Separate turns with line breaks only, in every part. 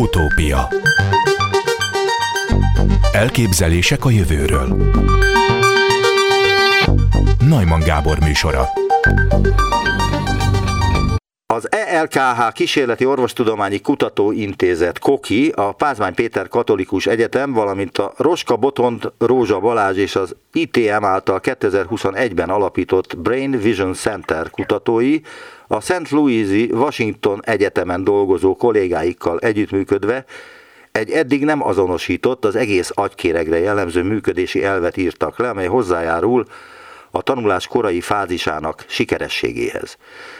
Utópia. Elképzelések a jövőről. Najman Gábor műsora
az ELKH Kísérleti Orvostudományi Kutatóintézet KOKI, a Pázmány Péter Katolikus Egyetem, valamint a Roska Botond Rózsa Balázs és az ITM által 2021-ben alapított Brain Vision Center kutatói a St. Louis-i Washington Egyetemen dolgozó kollégáikkal együttműködve egy eddig nem azonosított, az egész agykéregre jellemző működési elvet írtak le, amely hozzájárul a tanulás korai fázisának sikerességéhez.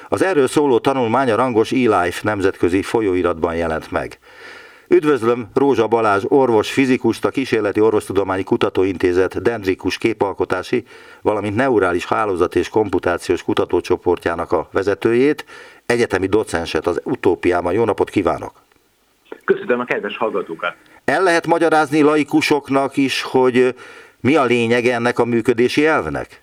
Az erről szóló tanulmány a rangos eLife nemzetközi folyóiratban jelent meg. Üdvözlöm Rózsa Balázs orvos fizikust, a Kísérleti Orvostudományi Kutatóintézet dendrikus képalkotási, valamint neurális hálózat és komputációs kutatócsoportjának a vezetőjét, egyetemi docenset az utópiában. Jó napot kívánok!
Köszönöm a kedves hallgatókat!
El lehet magyarázni laikusoknak is, hogy mi a lényeg ennek a működési elvnek?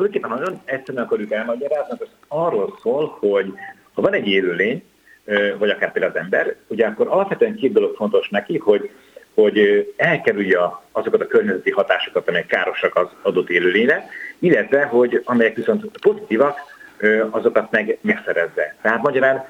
Tulajdonképpen nagyon egyszerűen akarjuk elmagyarázni, az arról szól, hogy ha van egy élőlény, vagy akár például az ember, ugye akkor alapvetően két dolog fontos neki, hogy, hogy elkerülje azokat a környezeti hatásokat, amelyek károsak az adott élőlényre, illetve, hogy amelyek viszont pozitívak, azokat meg megszerezze. Tehát magyarán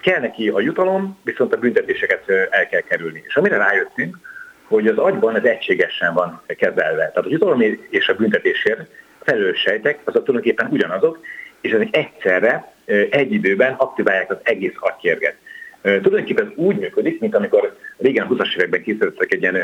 kell neki a jutalom, viszont a büntetéseket el kell kerülni. És amire rájöttünk, hogy az agyban ez egységesen van kezelve. Tehát a jutalom és a büntetésért felelős sejtek, azok tulajdonképpen ugyanazok, és ezek egyszerre egy időben aktiválják az egész agykérget. Tulajdonképpen ez úgy működik, mint amikor régen a 20-as években készítettek egy ilyen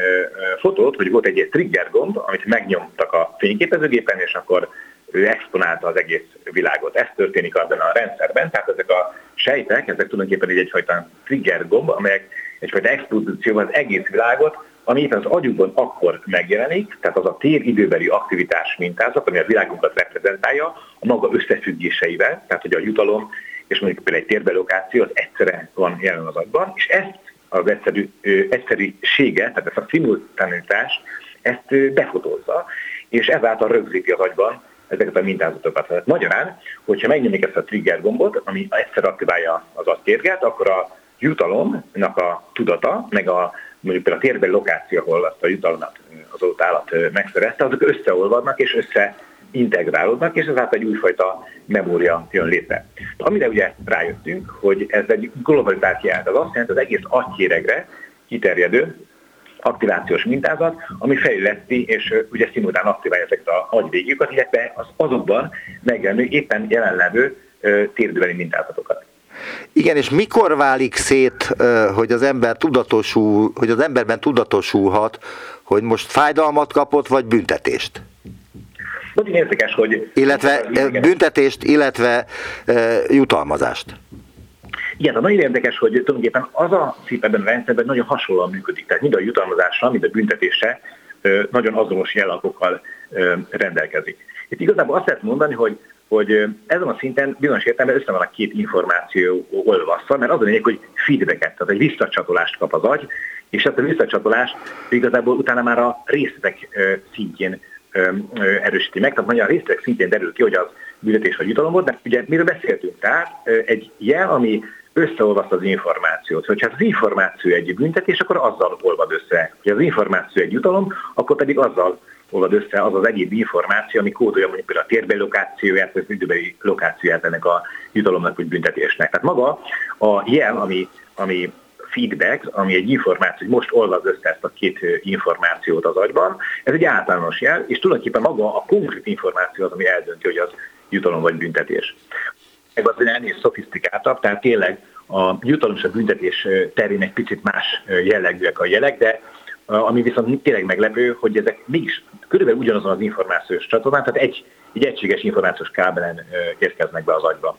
fotót, hogy volt egy ilyen trigger gomb, amit megnyomtak a fényképezőgépen, és akkor ő exponálta az egész világot. Ez történik abban a rendszerben, tehát ezek a sejtek, ezek tulajdonképpen egyfajta trigger gomb, amelyek egyfajta expozícióban az egész világot ami éppen az agyukban akkor megjelenik, tehát az a téridőbeli aktivitás mintázat, ami a világunkat reprezentálja, a maga összefüggéseivel, tehát hogy a jutalom és mondjuk például egy térbelokáció az egyszerre van jelen az agyban, és ezt az egyszerű, egyszerűséget, tehát ezt a szimultánitást, ezt befotózza, és ezáltal rögzíti az agyban ezeket a mintázatokat. Tehát magyarán, hogyha megnyomjuk ezt a trigger gombot, ami egyszer aktiválja az agykérget, akkor a jutalomnak a tudata, meg a mondjuk a térben lokáció, ahol azt a jutalmat az adott állat megszerezte, azok összeolvadnak és össze integrálódnak, és ezáltal egy újfajta memória jön létre. Amire ugye rájöttünk, hogy ez egy globalizált jelent, az azt jelenti, az egész agykéregre kiterjedő aktivációs mintázat, ami fejleszti és ugye szimultán aktiválja ezeket a agyvégjukat, illetve az azokban megjelenő éppen jelenlevő térdőbeli mintázatokat.
Igen, és mikor válik szét, hogy az ember tudatosul, hogy az emberben tudatosulhat, hogy most fájdalmat kapott, vagy büntetést?
Nagyon érdekes, hogy...
Illetve büntetést, illetve jutalmazást.
Igen, de nagyon érdekes, hogy tulajdonképpen az a szép ebben a rendszerben nagyon hasonlóan működik. Tehát mind a jutalmazással, mind a büntetése nagyon azonos jellapоkkal rendelkezik. Itt igazából azt lehet mondani, hogy hogy ezen a szinten bizonyos értelemben össze van a két információ olvasztva, mert az a lényeg, hogy feedbacket, tehát egy visszacsatolást kap az agy, és ezt a visszacsatolást igazából utána már a részletek szintjén erősíti meg, tehát magyar részletek szintén derül ki, hogy az büntetés vagy jutalom volt, de ugye miről beszéltünk? Tehát egy jel, ami összeolvaszt az információt. Hogyha az információ egy büntetés, akkor azzal olvad össze. Ha az információ egy jutalom, akkor pedig azzal olvad össze az az egyéb információ, ami kódolja mondjuk például a térbeli lokációját, vagy az időbeli lokációját ennek a jutalomnak vagy büntetésnek. Tehát maga a jel, ami, ami feedback, ami egy információ, hogy most olvad össze ezt a két információt az agyban, ez egy általános jel, és tulajdonképpen maga a konkrét információ az, ami eldönti, hogy az jutalom vagy büntetés. Ez az ennél szofisztikáltabb, tehát tényleg a jutalom és a büntetés terén egy picit más jellegűek a jelek, de ami viszont tényleg meglepő, hogy ezek mégis körülbelül ugyanazon az információs csatornán, tehát egy, egy egységes információs kábelen érkeznek be az agyba.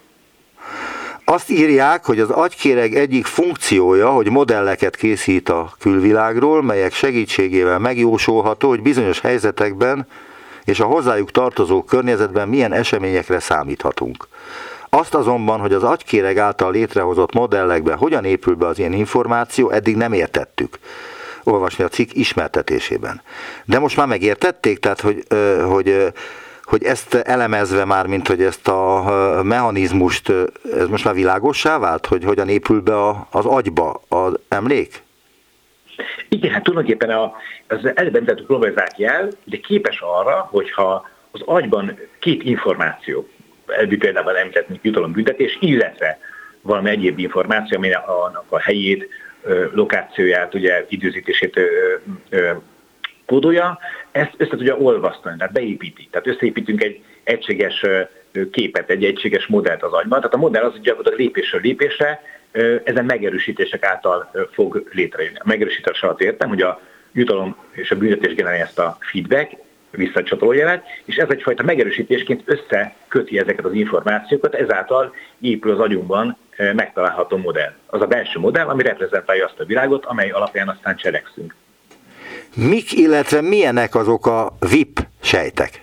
Azt írják, hogy az agykéreg egyik funkciója, hogy modelleket készít a külvilágról, melyek segítségével megjósolható, hogy bizonyos helyzetekben és a hozzájuk tartozó környezetben milyen eseményekre számíthatunk. Azt azonban, hogy az agykéreg által létrehozott modellekbe hogyan épül be az ilyen információ, eddig nem értettük olvasni a cikk ismertetésében. De most már megértették, tehát hogy, hogy hogy ezt elemezve már, mint hogy ezt a mechanizmust, ez most már világossá vált, hogy hogyan épül be az agyba az emlék?
Igen, hát tulajdonképpen a, az előbb globalizált jel, de képes arra, hogyha az agyban két információ, előbbi példában említett jutalombüntetés, illetve valami egyéb információ, ami annak a helyét, lokációját, ugye időzítését kódolja, ezt össze tudja olvasztani, tehát beépíti. Tehát összeépítünk egy egységes képet, egy egységes modellt az agyban. Tehát a modell az gyakorlatilag lépésről lépésre ezen megerősítések által fog létrejönni. A megerősítés alatt értem, hogy a jutalom és a büntetés generálja ezt a feedback, visszacsatolójelet, és ez egyfajta megerősítésként összeköti ezeket az információkat, ezáltal épül az agyunkban megtalálható modell. Az a belső modell, ami reprezentálja azt a világot, amely alapján aztán cselekszünk.
Mik, illetve milyenek azok a VIP sejtek?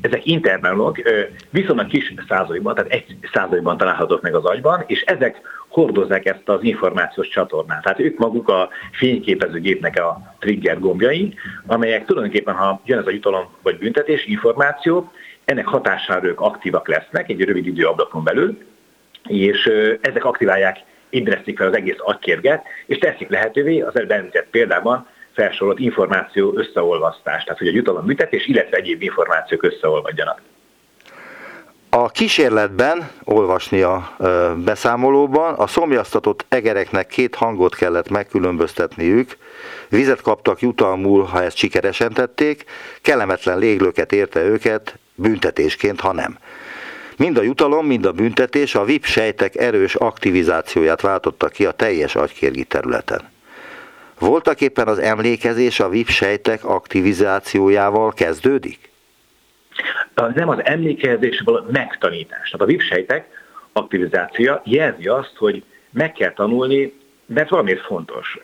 Ezek internálok viszonylag kis százalékban, tehát egy százalékban találhatók meg az agyban, és ezek hordozzák ezt az információs csatornát. Tehát ők maguk a fényképezőgépnek a trigger gombjai, amelyek tulajdonképpen, ha jön ez a jutalom vagy büntetés, információ, ennek hatására ők aktívak lesznek egy rövid időablakon belül, és ezek aktiválják, ébresztik fel az egész agykérget, és teszik lehetővé az előbb említett példában felsorolt információ összeolvasztást, tehát hogy a jutalom büntetés, illetve egyéb információk összeolvadjanak.
A kísérletben, olvasni a beszámolóban, a szomjaztatott egereknek két hangot kellett megkülönböztetniük, vizet kaptak jutalmul, ha ezt sikeresen tették, kellemetlen léglöket érte őket, büntetésként, ha nem. Mind a jutalom, mind a büntetés a VIP sejtek erős aktivizációját váltotta ki a teljes agykérgi területen. Voltak éppen az emlékezés a VIP sejtek aktivizációjával kezdődik?
Nem az emlékezés, a megtanítás. Tehát a VIP sejtek aktivizációja jelzi azt, hogy meg kell tanulni mert valamiért fontos.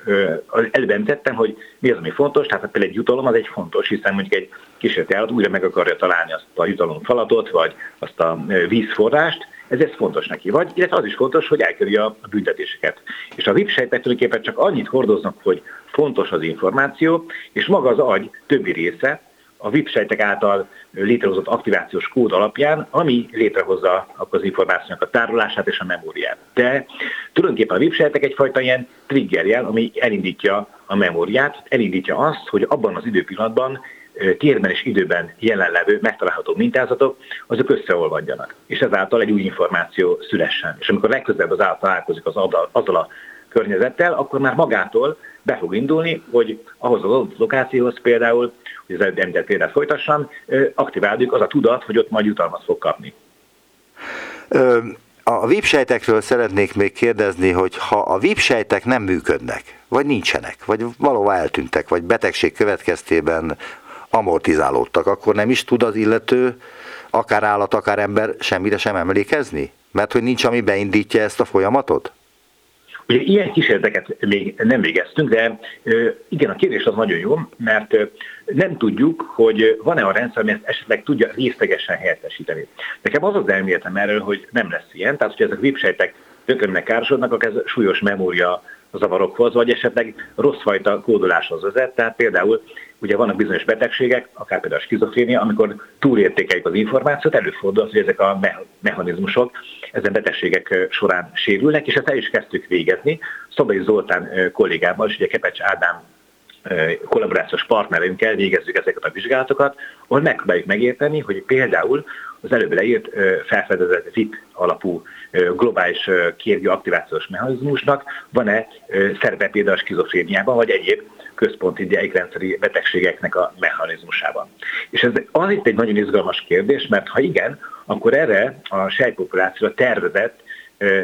Előbb említettem, hogy mi az, ami fontos, tehát például egy jutalom az egy fontos, hiszen mondjuk egy kísérleti állat újra meg akarja találni azt a jutalomfalatot, vagy azt a vízforrást, ezért fontos neki. Vagy, illetve az is fontos, hogy elkerülje a büntetéseket. És a VIP sejtek tulajdonképpen csak annyit hordoznak, hogy fontos az információ, és maga az agy többi része, a VIP sejtek által létrehozott aktivációs kód alapján, ami létrehozza az információnak a tárolását és a memóriát. De tulajdonképpen a VIP sejtek egyfajta ilyen triggerjel, ami elindítja a memóriát, elindítja azt, hogy abban az időpillanatban térben és időben jelenlevő, megtalálható mintázatok, azok összeolvadjanak, és ezáltal egy új információ szülessen. És amikor legközelebb az állat találkozik az azzal a környezettel, akkor már magától be fog indulni, hogy ahhoz az adott lokációhoz például, hogy az előbb említett példát folytassam, aktiváljuk az a tudat, hogy ott majd jutalmat fog kapni.
A VIP sejtekről szeretnék még kérdezni, hogy ha a VIP sejtek nem működnek, vagy nincsenek, vagy valóban eltűntek, vagy betegség következtében amortizálódtak, akkor nem is tud az illető, akár állat, akár ember semmire sem emlékezni? Mert hogy nincs, ami beindítja ezt a folyamatot?
Ugye ilyen kísérleteket még nem végeztünk, de igen, a kérdés az nagyon jó, mert nem tudjuk, hogy van-e a rendszer, ami ezt esetleg tudja részlegesen helyettesíteni. Nekem az az elméletem erről, hogy nem lesz ilyen, tehát hogy ezek a vépsejtek tökönnek károsodnak, akkor ez súlyos memória zavarokhoz, vagy esetleg rosszfajta kódoláshoz vezet. Tehát például ugye vannak bizonyos betegségek, akár például a skizofrénia, amikor túlértékeljük az információt, előfordul hogy ezek a mechanizmusok ezen betegségek során sérülnek, és ezt el is kezdtük végezni. Szobai Zoltán kollégával, és ugye Kepecs Ádám kollaborációs partnerünkkel végezzük ezeket a vizsgálatokat, ahol megpróbáljuk megérteni, hogy például az előbb leírt felfedezett VIP alapú globális kérgő aktivációs mechanizmusnak van-e szerve például a skizofréniában, vagy egyéb központi ideigrendszeri betegségeknek a mechanizmusában. És ez az itt egy nagyon izgalmas kérdés, mert ha igen, akkor erre a sejtpopulációra tervezett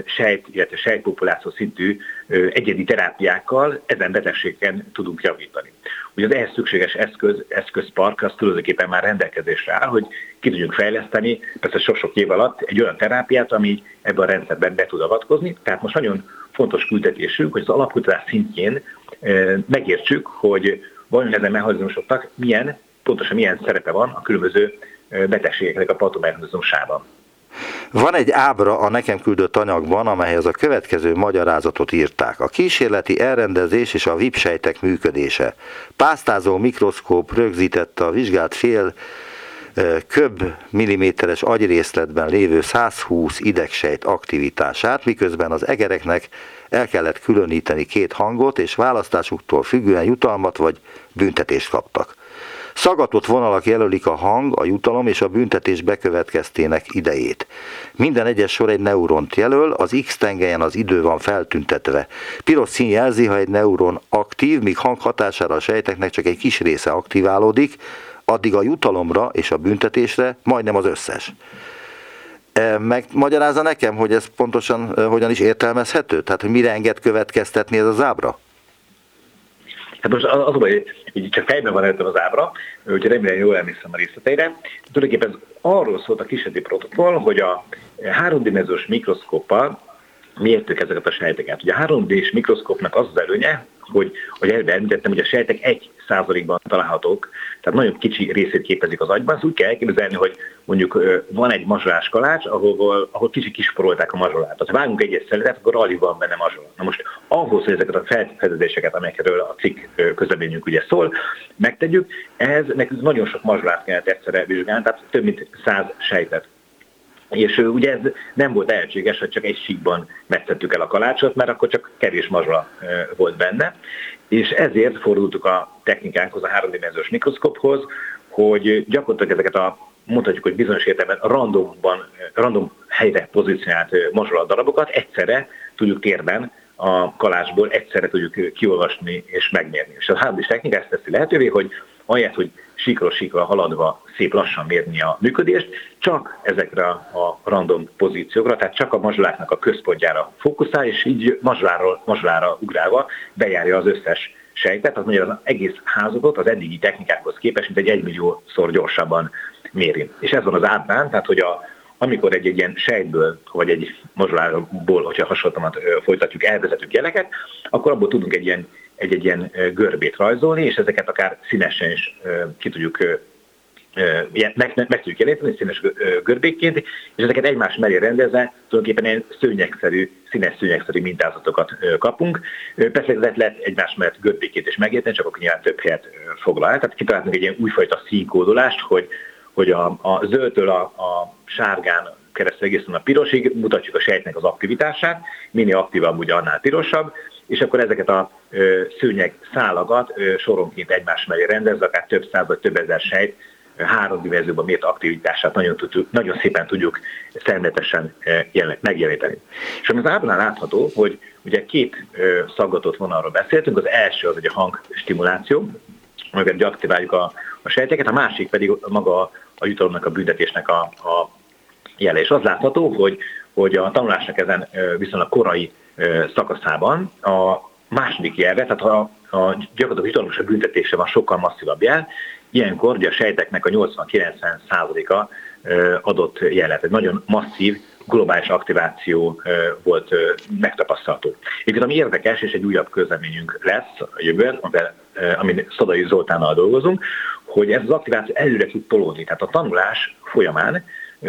sejt, illetve sejtpopuláció szintű egyedi terápiákkal ezen betegségeken tudunk javítani. Ugye az ehhez szükséges eszköz, eszközpark az tulajdonképpen már rendelkezésre áll, hogy ki tudjunk fejleszteni, persze sok-sok év alatt egy olyan terápiát, ami ebben a rendszerben be tud avatkozni. Tehát most nagyon fontos küldetésünk, hogy az alapkutatás szintjén megértsük, hogy vajon ezen mechanizmusoknak milyen, pontosan milyen szerepe van a különböző betegségeknek a patomechanizmusában.
Van egy ábra a nekem küldött anyagban, amelyhez a következő magyarázatot írták. A kísérleti elrendezés és a vipsejtek működése. Pásztázó mikroszkóp rögzítette a vizsgált fél köb milliméteres agyrészletben lévő 120 idegsejt aktivitását, miközben az egereknek el kellett különíteni két hangot, és választásuktól függően jutalmat vagy büntetést kaptak. Szagatott vonalak jelölik a hang, a jutalom és a büntetés bekövetkeztének idejét. Minden egyes sor egy neuront jelöl, az X tengelyen az idő van feltüntetve. Piros szín jelzi, ha egy neuron aktív, míg hang hatására a sejteknek csak egy kis része aktiválódik, addig a jutalomra és a büntetésre majdnem az összes. Megmagyarázza nekem, hogy ez pontosan hogyan is értelmezhető? Tehát, hogy mire enged következtetni ez az ábra?
Hát most az, az hogy így csak fejben van előttem az ábra, úgyhogy remélem jól emlékszem a részleteire. Tulajdonképpen ez arról szólt a kísérleti protokoll, hogy a háromdimenziós mikroszkóppal mértük ezeket a sejteket. Ugye a 3D-s mikroszkópnak az az előnye, hogy, hogy előbb említettem, hogy a sejtek egy százalékban találhatók, tehát nagyon kicsi részét képezik az agyban. Ezt úgy kell elképzelni, hogy mondjuk van egy mazsolás kalács, ahol, ahol kicsi kisporolták a mazsolát. Ha vágunk egy szeletet, akkor alig van benne mazsolat. Na most ahhoz, hogy ezeket a felfedezéseket, amelyekről a cikk közleményünk ugye szól, megtegyük, ehhez nekünk nagyon sok mazsolát kellett egyszerre vizsgálni, tehát több mint száz sejtet és ugye ez nem volt lehetséges, hogy csak egy síkban metszettük el a kalácsot, mert akkor csak kevés mazsla volt benne, és ezért fordultuk a technikánkhoz, a háromdimenziós mikroszkophoz, hogy gyakorlatilag ezeket a mondhatjuk, hogy bizonyos értelemben randomban, random helyre pozícionált mazsolat darabokat egyszerre tudjuk térben a kalácsból egyszerre tudjuk kiolvasni és megmérni. És a 3 technika ezt teszi lehetővé, hogy ahelyett, hogy sikról-sikra haladva szép lassan mérni a működést, csak ezekre a random pozíciókra, tehát csak a mazsoláknak a központjára fókuszál, és így mazsoláról mazsolára ugrálva bejárja az összes sejtet, az mondja az egész házatot az eddigi technikákhoz képest, mint egy egymilliószor gyorsabban méri. És ez van az ábrán, tehát hogy a, amikor egy, egy ilyen sejtből, vagy egy mazsolából, hogyha hasonlatomat folytatjuk, elvezetünk jeleket, akkor abból tudunk egy ilyen egy-egy ilyen görbét rajzolni, és ezeket akár színesen is ki tudjuk meg, meg, meg tudjuk jeleníteni színes görbékként, és ezeket egymás mellé rendezve tulajdonképpen ilyen szőnyegszerű, színes szőnyegszerű mintázatokat kapunk. Persze lehet, lehet egymás mellett görbékként is megérteni, csak akkor nyilván több helyet foglal el. Tehát kitaláltunk egy ilyen újfajta színkódolást, hogy, hogy a, a zöldtől a, a sárgán keresztül egészen a pirosig mutatjuk a sejtnek az aktivitását, minél aktívabb ugye annál pirosabb, és akkor ezeket a szőnyeg szálagat soronként egymás mellé rendezve, akár több száz vagy több ezer sejt három dimenzióban mért aktivitását nagyon, tudjuk, nagyon szépen tudjuk szemletesen megjeleníteni. És ami az ábrán látható, hogy ugye két szaggatott vonalról beszéltünk, az első az egy a hangstimuláció, amikor aktiváljuk a, a sejteket, a másik pedig maga a jutalomnak, a büntetésnek a, a jele. És az látható, hogy, hogy a tanulásnak ezen viszonylag korai szakaszában a második jelre, tehát a, a gyakorlatilag jutalmas büntetése van sokkal masszívabb jel, ilyenkor ugye a sejteknek a 80-90 százaléka adott jelet. Egy nagyon masszív globális aktiváció volt megtapasztalható. Egyébként ami érdekes, és egy újabb közleményünk lesz a amivel, amin Szadai Zoltánnal dolgozunk, hogy ez az aktiváció előre tud tolódni. Tehát a tanulás folyamán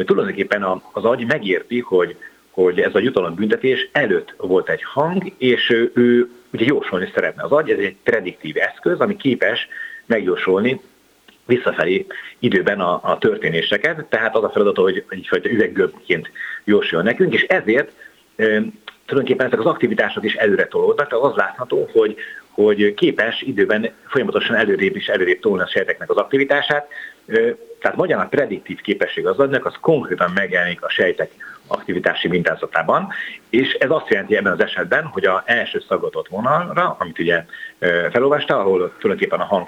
tulajdonképpen az agy megérti, hogy hogy ez a jutalombüntetés előtt volt egy hang, és ő, ő ugye jósolni szeretne. Az agy ez egy prediktív eszköz, ami képes megjósolni visszafelé időben a, a történéseket, tehát az a feladat, hogy egyfajta üveggöbbként jósoljon nekünk, és ezért e, tulajdonképpen ezek az aktivitások is előre tolódnak, tehát az látható, hogy, hogy képes időben folyamatosan előrébb és előrébb tolni a sejteknek az aktivitását, e, tehát magyarán a prediktív képesség az agynak, az konkrétan megjelenik a sejtek aktivitási mintázatában, és ez azt jelenti ebben az esetben, hogy a első szaggatott vonalra, amit ugye felolvasta, ahol tulajdonképpen a hang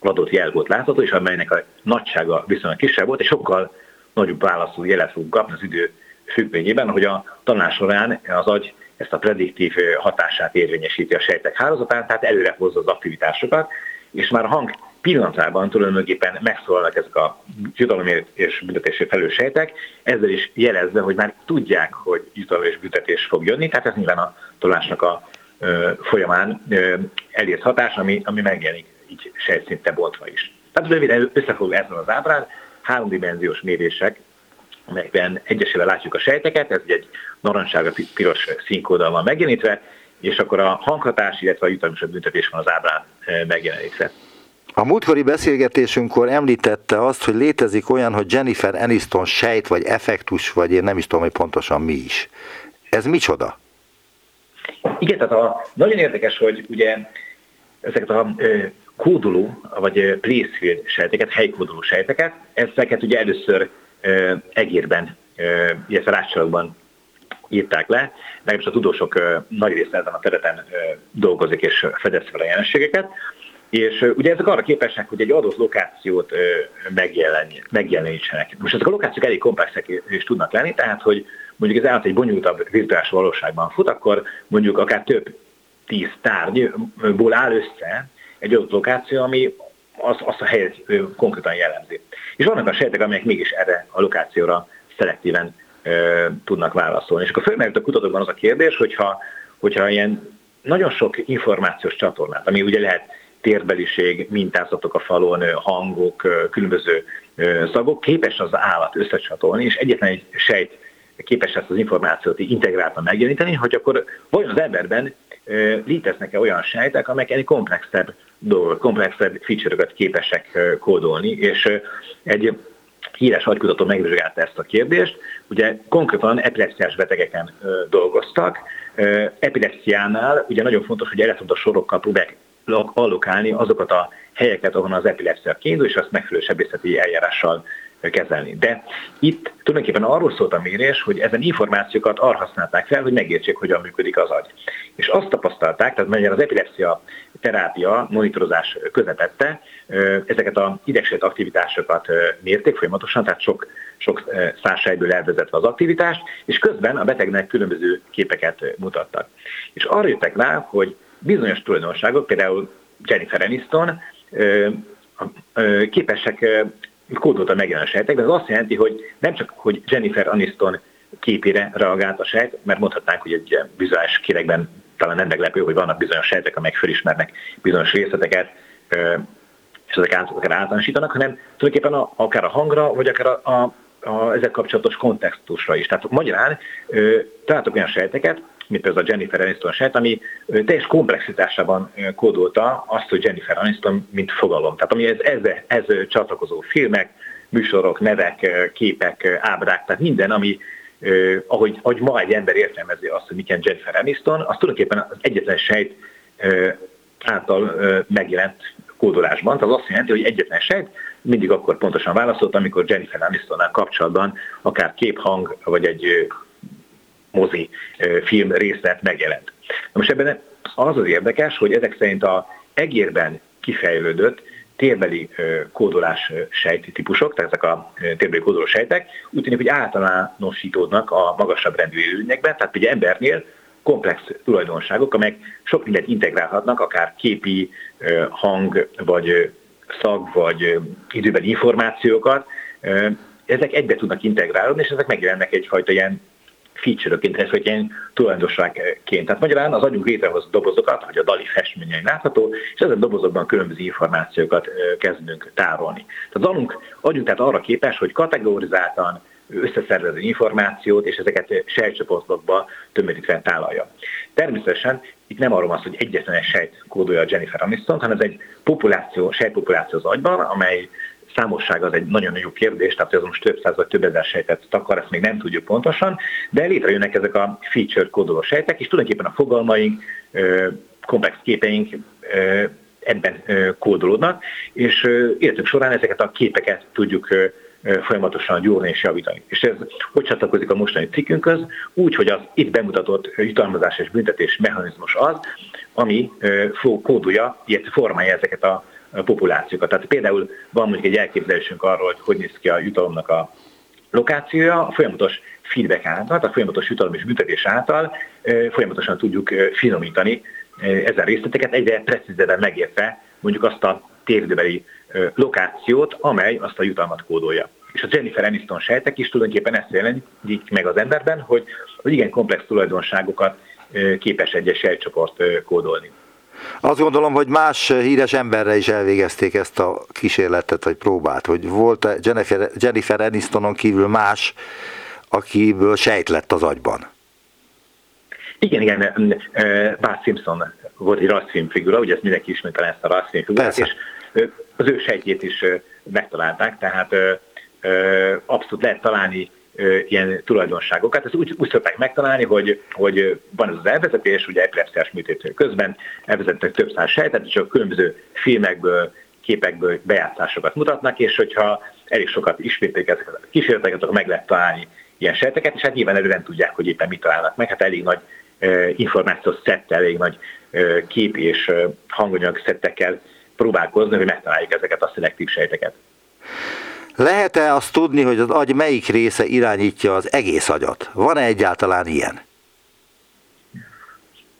adott jel volt látható, és amelynek a nagysága viszonylag kisebb volt, és sokkal nagyobb válaszú jelet fogunk kapni az idő függvényében, hogy a tanulás során az agy ezt a prediktív hatását érvényesíti a sejtek hálózatán, tehát előre hozza az aktivitásokat, és már a hang pillanatában tulajdonképpen megszólalnak ezek a jutalomért és büntetési felelős sejtek, ezzel is jelezve, hogy már tudják, hogy jutalom és büntetés fog jönni, tehát ez nyilván a tolásnak a ö, folyamán ö, elért hatás, ami, ami megjelenik így sejtszinte bontva is. Tehát röviden összefoglalva ezen az ábrán, háromdimenziós mérések, amelyekben egyesével látjuk a sejteket, ez egy narancsága piros színkóddal van megjelenítve, és akkor a hanghatás, illetve a jutalmas büntetés van az ábrán megjelenítve.
A múltkori beszélgetésünkkor említette azt, hogy létezik olyan, hogy Jennifer Aniston sejt, vagy effektus, vagy én nem is tudom, hogy pontosan mi is. Ez micsoda?
Igen, tehát a, nagyon érdekes, hogy ugye ezeket a kódoló, vagy placefield sejteket, helykódoló sejteket, ezeket ugye először egérben, illetve rácsalakban írták le, legalábbis a tudósok nagy része ezen a területen dolgozik és fedez fel a jelenségeket, és ugye ezek arra képesek, hogy egy adott lokációt megjelenítsenek. Most ezek a lokációk elég komplexek is tudnak lenni, tehát hogy mondjuk ez állat egy bonyolultabb virtuális valóságban fut, akkor mondjuk akár több tíz tárgyból áll össze egy adott lokáció, ami az, azt a helyet konkrétan jellemzi. És vannak a sejtek, amelyek mégis erre a lokációra szelektíven ö, tudnak válaszolni. És akkor fölmerült a kutatókban az a kérdés, hogyha, hogyha ilyen nagyon sok információs csatornát, ami ugye lehet térbeliség, mintázatok a falon, hangok, különböző szagok, képes az állat összecsatolni, és egyetlen egy sejt képes ezt az információt integráltan megjeleníteni, hogy akkor vajon az emberben léteznek-e olyan sejtek, amelyek egy komplexebb dolgok, komplexebb feature képesek kódolni, és egy híres agykutató megvizsgálta ezt a kérdést. Ugye konkrétan epilepsziás betegeken dolgoztak. Epilepsziánál ugye nagyon fontos, hogy elektrodos sorokkal próbálják allokálni azokat a helyeket, ahol az epilepszia kiindul, és azt megfelelő sebészeti eljárással kezelni. De itt tulajdonképpen arról szólt a mérés, hogy ezen információkat arra használták fel, hogy megértsék, hogyan működik az agy. És azt tapasztalták, tehát mert az epilepsia terápia monitorozás közepette, ezeket a idegsejt aktivitásokat mérték folyamatosan, tehát sok, sok százsejből elvezetve az aktivitást, és közben a betegnek különböző képeket mutattak. És arra jöttek rá, hogy bizonyos tulajdonságok, például Jennifer Aniston, képesek kódoltan megjelenő sejtekben, ez azt jelenti, hogy nem csak, hogy Jennifer Aniston képére reagált a sejt, mert mondhatnánk, hogy egy vizuális kéregben talán nem meglepő, hogy vannak bizonyos sejtek, amelyek fölismernek bizonyos részleteket, és ezek akár általánosítanak, hanem tulajdonképpen a, akár a hangra, vagy akár a, a, a ezek kapcsolatos kontextusra is. Tehát magyarán találtak olyan sejteket, mint például a Jennifer Aniston sejt, ami teljes komplexitásában kódolta azt, hogy Jennifer Aniston mint fogalom. Tehát ami ez, ez, ez csatlakozó filmek, műsorok, nevek, képek, ábrák, tehát minden, ami ahogy, ahogy ma egy ember értelmezi azt, hogy miken Jennifer Aniston, az tulajdonképpen az egyetlen sejt által megjelent kódolásban. Tehát az azt jelenti, hogy egyetlen sejt mindig akkor pontosan válaszolt, amikor Jennifer Anistonnal kapcsolatban akár képhang, vagy egy mozi film részlet megjelent. Na most ebben az az érdekes, hogy ezek szerint a egérben kifejlődött térbeli kódolás sejti típusok, tehát ezek a térbeli kódoló sejtek, úgy tűnik, hogy általánosítódnak a magasabb rendű élőlényekben, tehát ugye embernél komplex tulajdonságok, amelyek sok mindent integrálhatnak, akár képi, hang, vagy szag, vagy időbeli információkat, ezek egybe tudnak integrálódni, és ezek megjelennek egyfajta ilyen feature-öként, hogy ilyen tulajdonságként. Tehát magyarán az agyunk létrehoz dobozokat, hogy a dali festményein látható, és ezen dobozokban különböző információkat kezdünk tárolni. Tehát az agyunk, agyunk tehát arra képes, hogy kategorizáltan összeszervező információt, és ezeket sejtcsoportokba tömörítve tálalja. Természetesen itt nem arról van szó, hogy egyetlen egy sejt kódolja a Jennifer Aniston, hanem ez egy populáció, sejtpopuláció az agyban, amely számosság az egy nagyon jó kérdés, tehát ez most több száz vagy több ezer sejtet takar, ezt még nem tudjuk pontosan, de létrejönnek ezek a feature kódoló sejtek, és tulajdonképpen a fogalmaink, komplex képeink ebben kódolódnak, és életünk során ezeket a képeket tudjuk folyamatosan gyúrni és javítani. És ez hogy csatlakozik a mostani cikkünkhöz? Úgy, hogy az itt bemutatott jutalmazás és büntetés mechanizmus az, ami kódolja, illetve formálja ezeket a populációkat. Tehát például van mondjuk egy elképzelésünk arról, hogy hogy néz ki a jutalomnak a lokációja, a folyamatos feedback által, a folyamatos jutalom és büntetés által folyamatosan tudjuk finomítani ezen részleteket, egyre precízebben megértve mondjuk azt a téridőbeli lokációt, amely azt a jutalmat kódolja. És a Jennifer Aniston sejtek is tulajdonképpen ezt jelenik meg az emberben, hogy, hogy igen komplex tulajdonságokat képes egyes sejtcsoport kódolni.
Azt gondolom, hogy más híres emberre is elvégezték ezt a kísérletet, vagy próbát, hogy volt Jennifer, Jennifer Anistonon kívül más, akiből sejt lett az agyban.
Igen, igen, Bart Simpson volt egy rajzfilm figura, ugye ezt mindenki ismeri ezt a rajzfilm figurát, és az ő sejtjét is megtalálták, tehát abszolút lehet találni ilyen tulajdonságokat. Ezt úgy, úgy szokták megtalálni, hogy, hogy van ez az elvezetés, ugye epilepsziás műtét közben elvezettek több száz sejtet, és különböző filmekből, képekből bejátszásokat mutatnak, és hogyha elég sokat ismételik ezeket a kísérleteket, akkor meg lehet találni ilyen sejteket, és hát nyilván előre tudják, hogy éppen mit találnak meg. Hát elég nagy információs szettel, elég nagy kép és hanganyag szettekkel próbálkozni, hogy megtaláljuk ezeket a szelektív sejteket.
Lehet-e azt tudni, hogy az agy melyik része irányítja az egész agyat? Van-e egyáltalán ilyen?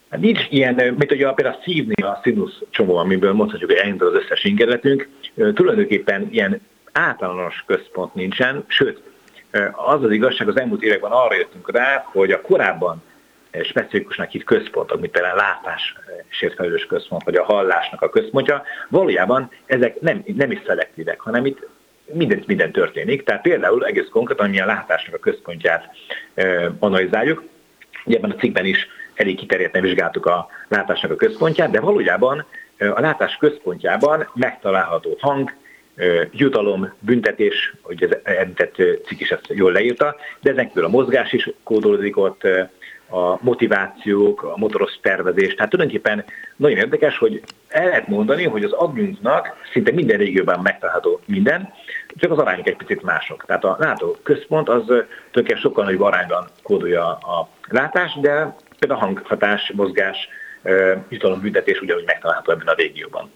Hát nincs ilyen, mint ugye például a szívnél a színusz csomó, amiből mondhatjuk, hogy elindul az összes ingerletünk, tulajdonképpen ilyen általános központ nincsen, sőt, az az igazság, az elmúlt években arra jöttünk rá, hogy a korábban specifikusnak hív központok, mint például a látás sértfelelős központ, vagy a hallásnak a központja, valójában ezek nem, nem is szelektívek, hanem itt minden, minden történik. Tehát például egész konkrétan mi a látásnak a központját e, analizáljuk. Ugye ebben a cikkben is elég kiterjedten vizsgáltuk a látásnak a központját, de valójában a látás központjában megtalálható hang, jutalom, büntetés, hogy ez említett cikk is ezt jól leírta, de ezen kívül a mozgás is kódolódik ott, a motivációk, a motoros tervezés. Tehát tulajdonképpen nagyon érdekes, hogy el lehet mondani, hogy az agyunknak szinte minden régióban megtalálható minden, csak az arányok egy picit mások. Tehát a látó központ az tulajdonképpen sokkal nagyobb arányban kódolja a látást, de például a hanghatás, mozgás, jutalombüntetés ugyanúgy megtalálható ebben a régióban.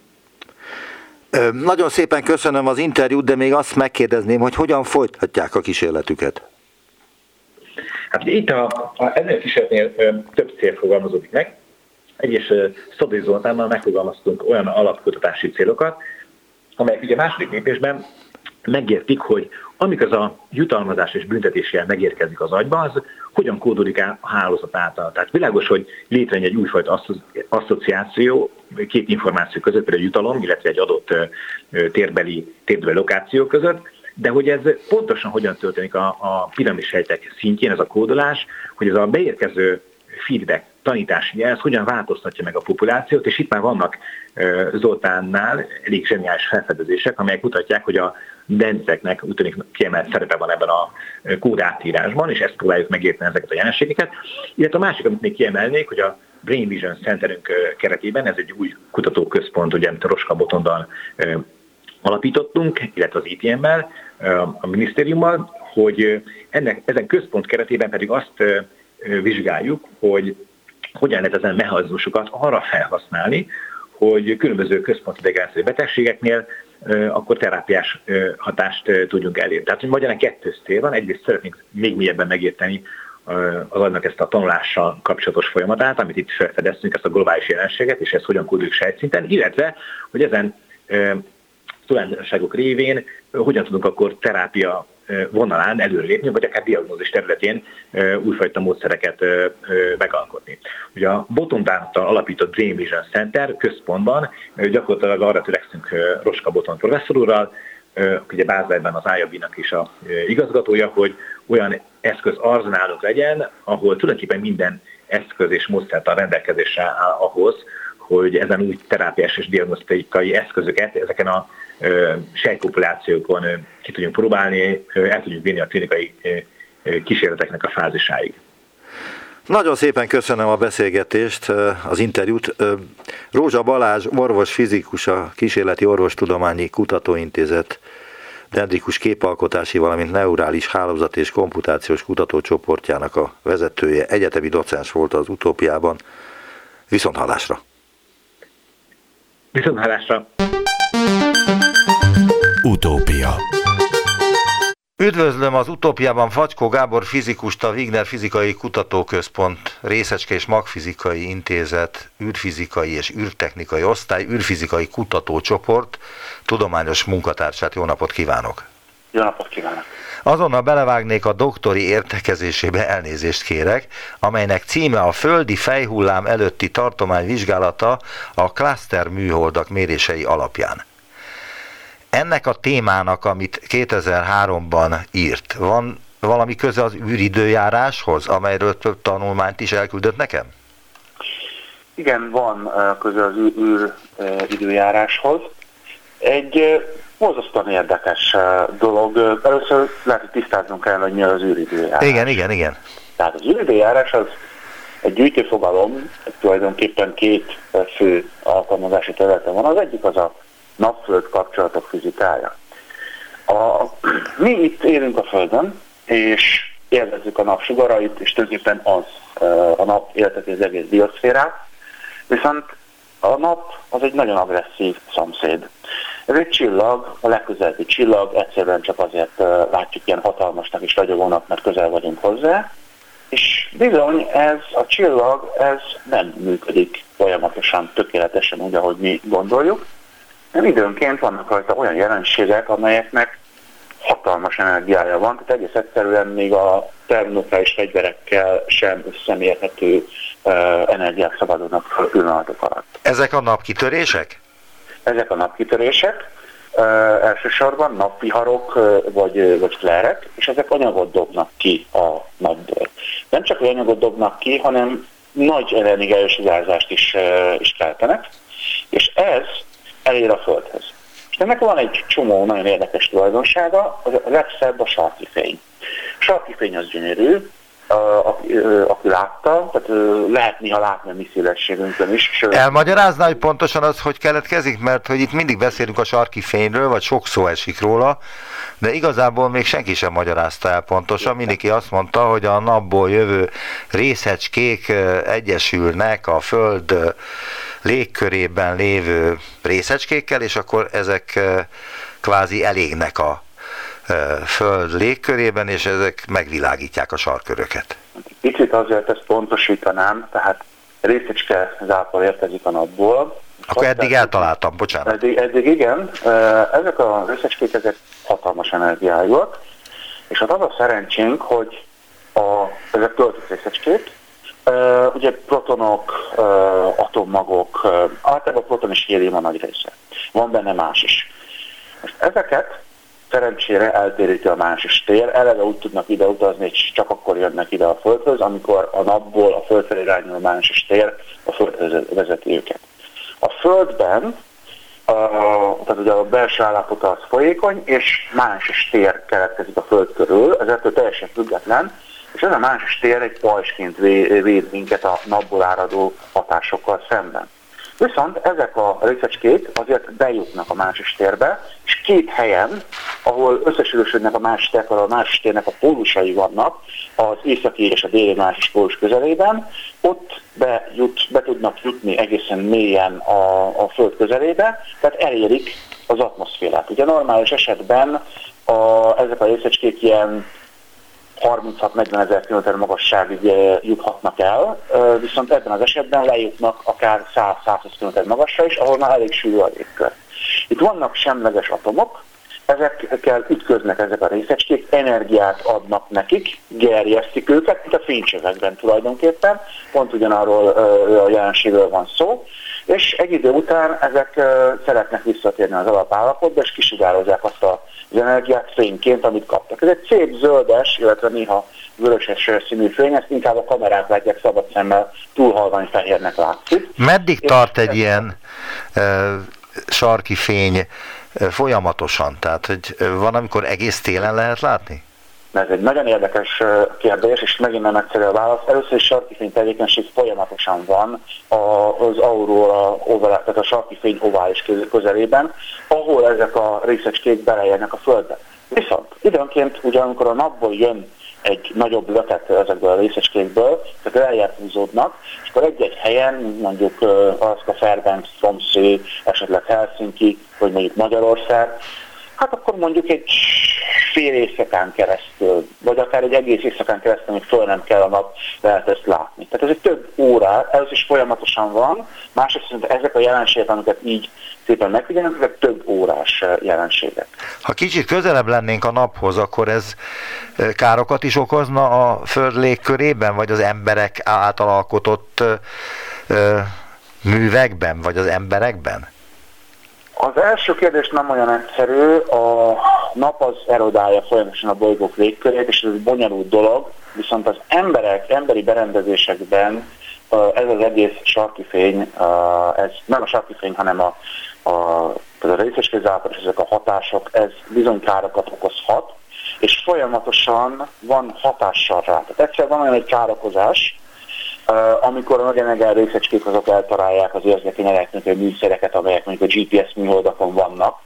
Nagyon szépen köszönöm az interjút, de még azt megkérdezném, hogy hogyan folytatják a kísérletüket?
Hát itt a, a ennél kísérletnél több cél fogalmazódik meg. Egyes Szodai Zoltánnal megfogalmaztunk olyan alapkutatási célokat, amelyek ugye második lépésben megértik, hogy amikor az a jutalmazás és büntetéssel megérkezik az agyba, az hogyan kódolik el a hálózat által. Tehát világos, hogy létrejön egy újfajta asszociáció két információ között, például jutalom, illetve egy adott térbeli, térbeli lokáció között, de hogy ez pontosan hogyan történik a, a piramisejtek szintjén, ez a kódolás, hogy ez a beérkező feedback, tanítási jelz hogyan változtatja meg a populációt, és itt már vannak Zoltánnál elég zseniális felfedezések, amelyek mutatják, hogy a denzeknek úgy tűnik kiemelt szerepe van ebben a kódátírásban, és ezt próbáljuk megérteni ezeket a jelenségeket. Illetve a másik, amit még kiemelnék, hogy a Brain Vision Centerünk keretében, ez egy új kutatóközpont, ugye, amit a Roska Botondal alapítottunk, illetve az ITM-mel, a minisztériummal, hogy ennek, ezen központ keretében pedig azt vizsgáljuk, hogy hogyan lehet ezen mechanizmusokat arra felhasználni, hogy különböző központi idegrendszeri betegségeknél akkor terápiás hatást tudjunk elérni. Tehát, hogy magyarán kettős cél van, egyrészt szeretnénk még mélyebben megérteni az agynak ezt a tanulással kapcsolatos folyamatát, amit itt felfedeztünk, ezt a globális jelenséget, és ezt hogyan kódoljuk sejtszinten, illetve, hogy ezen tulajdonságok révén hogyan tudunk akkor terápia vonalán előrelépni, vagy akár diagnózis területén újfajta módszereket megalkotni. Ugye a Botondántal alapított Dream Vision Center központban gyakorlatilag arra törekszünk Roska Boton professzor úrral, ugye Bázárban az IAB-nak is a igazgatója, hogy olyan eszköz arzenálunk legyen, ahol tulajdonképpen minden eszköz és módszert a rendelkezésre áll ahhoz, hogy ezen új terápiás és diagnosztikai eszközöket ezeken a sejtpopulációkon ki tudjunk próbálni, el tudjuk vinni a klinikai kísérleteknek a fázisáig.
Nagyon szépen köszönöm a beszélgetést, az interjút. Rózsa Balázs, orvos fizikus, a Kísérleti Orvostudományi Kutatóintézet dendrikus képalkotási, valamint neurális hálózat és komputációs kutatócsoportjának a vezetője, egyetemi docens volt az utópiában. Viszont hallásra!
Viszont hallásra!
Utópia
Üdvözlöm az utópiában Facskó Gábor fizikust, a Wigner Fizikai Kutatóközpont, Részecske és Magfizikai Intézet, űrfizikai és űrtechnikai osztály, űrfizikai kutatócsoport, tudományos munkatársát. Jó napot kívánok!
Jó napot kívánok!
Azonnal belevágnék a doktori értekezésébe elnézést kérek, amelynek címe a földi fejhullám előtti tartomány vizsgálata a cluster műholdak mérései alapján. Ennek a témának, amit 2003-ban írt, van valami köze az űridőjáráshoz, amelyről több tanulmányt is elküldött nekem?
Igen, van köze az űr, időjáráshoz. Egy borzasztóan érdekes dolog. Először lehet, hogy tisztáznunk kell, hogy mi az űridőjárás.
Igen, igen, igen.
Tehát az űridőjárás az egy gyűjtőfogalom, tulajdonképpen két fő alkalmazási területe van. Az egyik az a napföld kapcsolatok fizikája. A, mi itt élünk a Földön, és élvezzük a napsugarait, és tulajdonképpen az a nap élteti az egész bioszférát, viszont a nap az egy nagyon agresszív szomszéd. Ez egy csillag, a legközelebbi csillag, egyszerűen csak azért látjuk ilyen hatalmasnak és ragyogónak, mert közel vagyunk hozzá, és bizony ez a csillag, ez nem működik folyamatosan, tökéletesen úgy, ahogy mi gondoljuk, nem időnként vannak rajta olyan jelenségek, amelyeknek hatalmas energiája van, tehát egész egyszerűen még a termonukleáris fegyverekkel sem összemérhető uh, energiák szabadulnak fel pillanatok alatt.
Ezek a napkitörések?
Ezek a napkitörések, uh, elsősorban napviharok uh, vagy, vagy flerek, és ezek anyagot dobnak ki a napból. Nem csak hogy anyagot dobnak ki, hanem nagy energiájú sugárzást is, uh, is keltenek, és ez elér a Földhez. És ennek van egy csomó nagyon érdekes tulajdonsága, a legszebb a sarki fény. A sarki fény az gyönyörű, aki, aki látta, tehát lehet néha látni a mi szélességünkön is.
Elmagyarázná, hogy pontosan az, hogy keletkezik? Mert hogy itt mindig beszélünk a sarki fényről, vagy sok szó esik róla, de igazából még senki sem magyarázta el pontosan. Mindenki azt mondta, hogy a napból jövő részecskék egyesülnek a Föld légkörében lévő részecskékkel, és akkor ezek kvázi elégnek a Föld légkörében, és ezek megvilágítják a sarköröket.
Picit azért ezt pontosítanám, tehát részecske zápor érkezik a napból.
Akkor eddig eltaláltam, bocsánat.
Eddig, eddig igen, ezek a részecskék, ezek hatalmas energiájúak, és hát az a szerencsénk, hogy a, ezek töltött részecskék, Uh, ugye protonok, uh, atommagok, uh, általában proton és hélium a nagy része. Van benne más is. Most ezeket szerencsére eltéríti a másik tér, eleve úgy tudnak ide utazni, és csak akkor jönnek ide a Földhöz, amikor a napból a Földfelé irányuló másik tér a Földhöz vezeti őket. A Földben a, tehát ugye a belső állapota az folyékony, és más tér keletkezik a Föld körül, ez teljesen független, és ez a másik tér egy pajsként véd minket a napból áradó hatásokkal szemben. Viszont ezek a részecskék azért bejutnak a másik térbe, és két helyen, ahol összesülősödnek a másik tér, a másik térnek a pólusai vannak, az északi és a déli másik pólus közelében, ott be, jut, be tudnak jutni egészen mélyen a, a Föld közelébe, tehát elérik az atmoszférát. Ugye normális esetben a, ezek a részecskék ilyen 36-40 ezer km magasságig juthatnak el, viszont ebben az esetben lejutnak akár 100-120 km magasra is, ahol már elég sűrű a légkör. Itt vannak semleges atomok, ezekkel ütköznek ezek a részecskék, energiát adnak nekik, gerjesztik őket, mint a fénycsövekben tulajdonképpen, pont ugyanarról a jelenségről van szó, és egy idő után ezek szeretnek visszatérni az alapállapotba, és kisugározzák azt az energiát fényként, amit kaptak. Ez egy szép zöldes, illetve néha vöröses színű fény, ezt inkább a kamerák látják szabad szemmel, túl halvány fehérnek látszik.
Meddig És tart egy ilyen uh, sarki fény folyamatosan? Tehát, hogy van, amikor egész télen lehet látni?
Ez egy nagyon érdekes kérdés, és megint nem egyszerű a válasz. Először is sarkifény tevékenység folyamatosan van az aurora ovális, tehát a sarkifény ovális közelében, ahol ezek a részecskék belejönnek a földbe. Viszont időnként, ugye amikor a napból jön egy nagyobb löket ezekből a részecskékből, tehát eljebb húzódnak, és akkor egy-egy helyen, mondjuk Alaszka, Fairbanks, Tromsø, esetleg Helsinki, vagy mondjuk Magyarország, hát akkor mondjuk egy fél éjszakán keresztül, vagy akár egy egész éjszakán keresztül, még föl nem kell a nap, lehet ezt látni. Tehát ez egy több órá, ez is folyamatosan van, másrészt ezek a jelenségek, amiket így szépen megfigyelünk, ezek több órás jelenségek.
Ha kicsit közelebb lennénk a naphoz, akkor ez károkat is okozna a Föld légkörében, vagy az emberek által alkotott művekben, vagy az emberekben?
Az első kérdés nem olyan egyszerű, a nap az erodálja folyamatosan a bolygók légkörét, és ez egy bonyolult dolog, viszont az emberek, emberi berendezésekben ez az egész sarki fény, ez nem a sarki fény, hanem a, a, a részecskézápor és ezek a hatások, ez bizony károkat okozhat, és folyamatosan van hatással rá. Tehát egyszer van olyan egy károkozás, amikor a nagyon részecskék azok eltalálják az érzékeny elektronikai műszereket, amelyek mondjuk a GPS műholdakon vannak,